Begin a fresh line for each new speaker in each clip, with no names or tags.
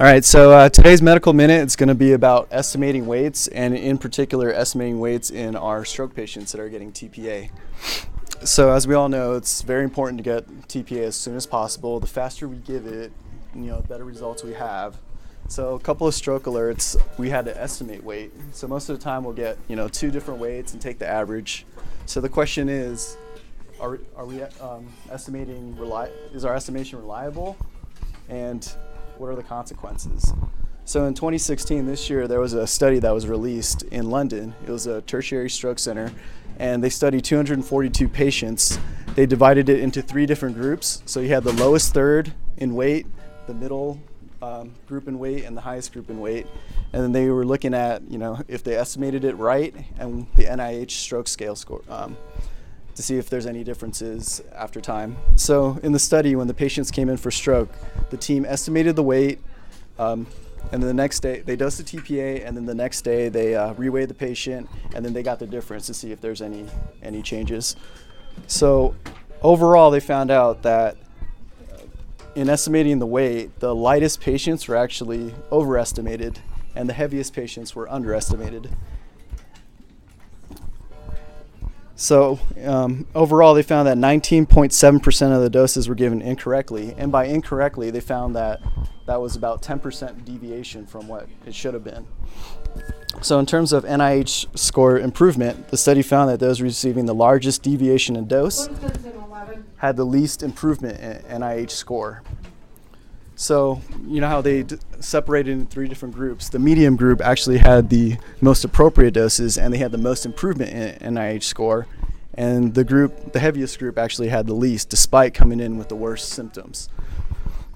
All right, so uh, today's medical minute is going to be about estimating weights, and in particular, estimating weights in our stroke patients that are getting TPA. So, as we all know, it's very important to get TPA as soon as possible. The faster we give it, you know, the better results we have. So, a couple of stroke alerts, we had to estimate weight. So, most of the time, we'll get you know two different weights and take the average. So, the question is, are, are we um, estimating reli- is our estimation reliable? And what are the consequences? So in 2016, this year, there was a study that was released in London. It was a tertiary stroke center, and they studied 242 patients. They divided it into three different groups. So you had the lowest third in weight, the middle um, group in weight, and the highest group in weight. And then they were looking at, you know, if they estimated it right and the NIH stroke scale score. Um, to see if there's any differences after time. So in the study, when the patients came in for stroke, the team estimated the weight, um, and then the next day they dosed the TPA, and then the next day they uh, reweighed the patient, and then they got the difference to see if there's any any changes. So overall, they found out that uh, in estimating the weight, the lightest patients were actually overestimated, and the heaviest patients were underestimated. So um, overall, they found that 19.7% of the doses were given incorrectly, and by incorrectly, they found that that was about 10% deviation from what it should have been. So in terms of NIH score improvement, the study found that those receiving the largest deviation in dose had the least improvement in NIH score. So, you know how they d- separated in three different groups. The medium group actually had the most appropriate doses and they had the most improvement in NIH score. And the group, the heaviest group, actually had the least, despite coming in with the worst symptoms.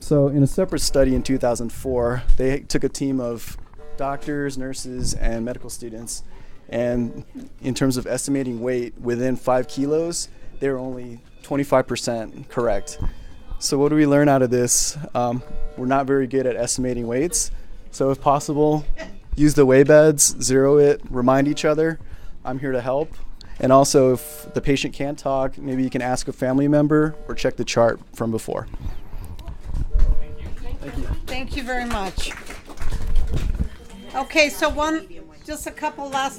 So, in a separate study in 2004, they took a team of doctors, nurses, and medical students. And in terms of estimating weight within five kilos, they were only 25% correct. So what do we learn out of this? Um, we're not very good at estimating weights. So if possible, use the weigh beds, zero it, remind each other. I'm here to help. And also, if the patient can't talk, maybe you can ask a family member or check the chart from before.
Thank you. Thank you very much. Okay, so one, just a couple last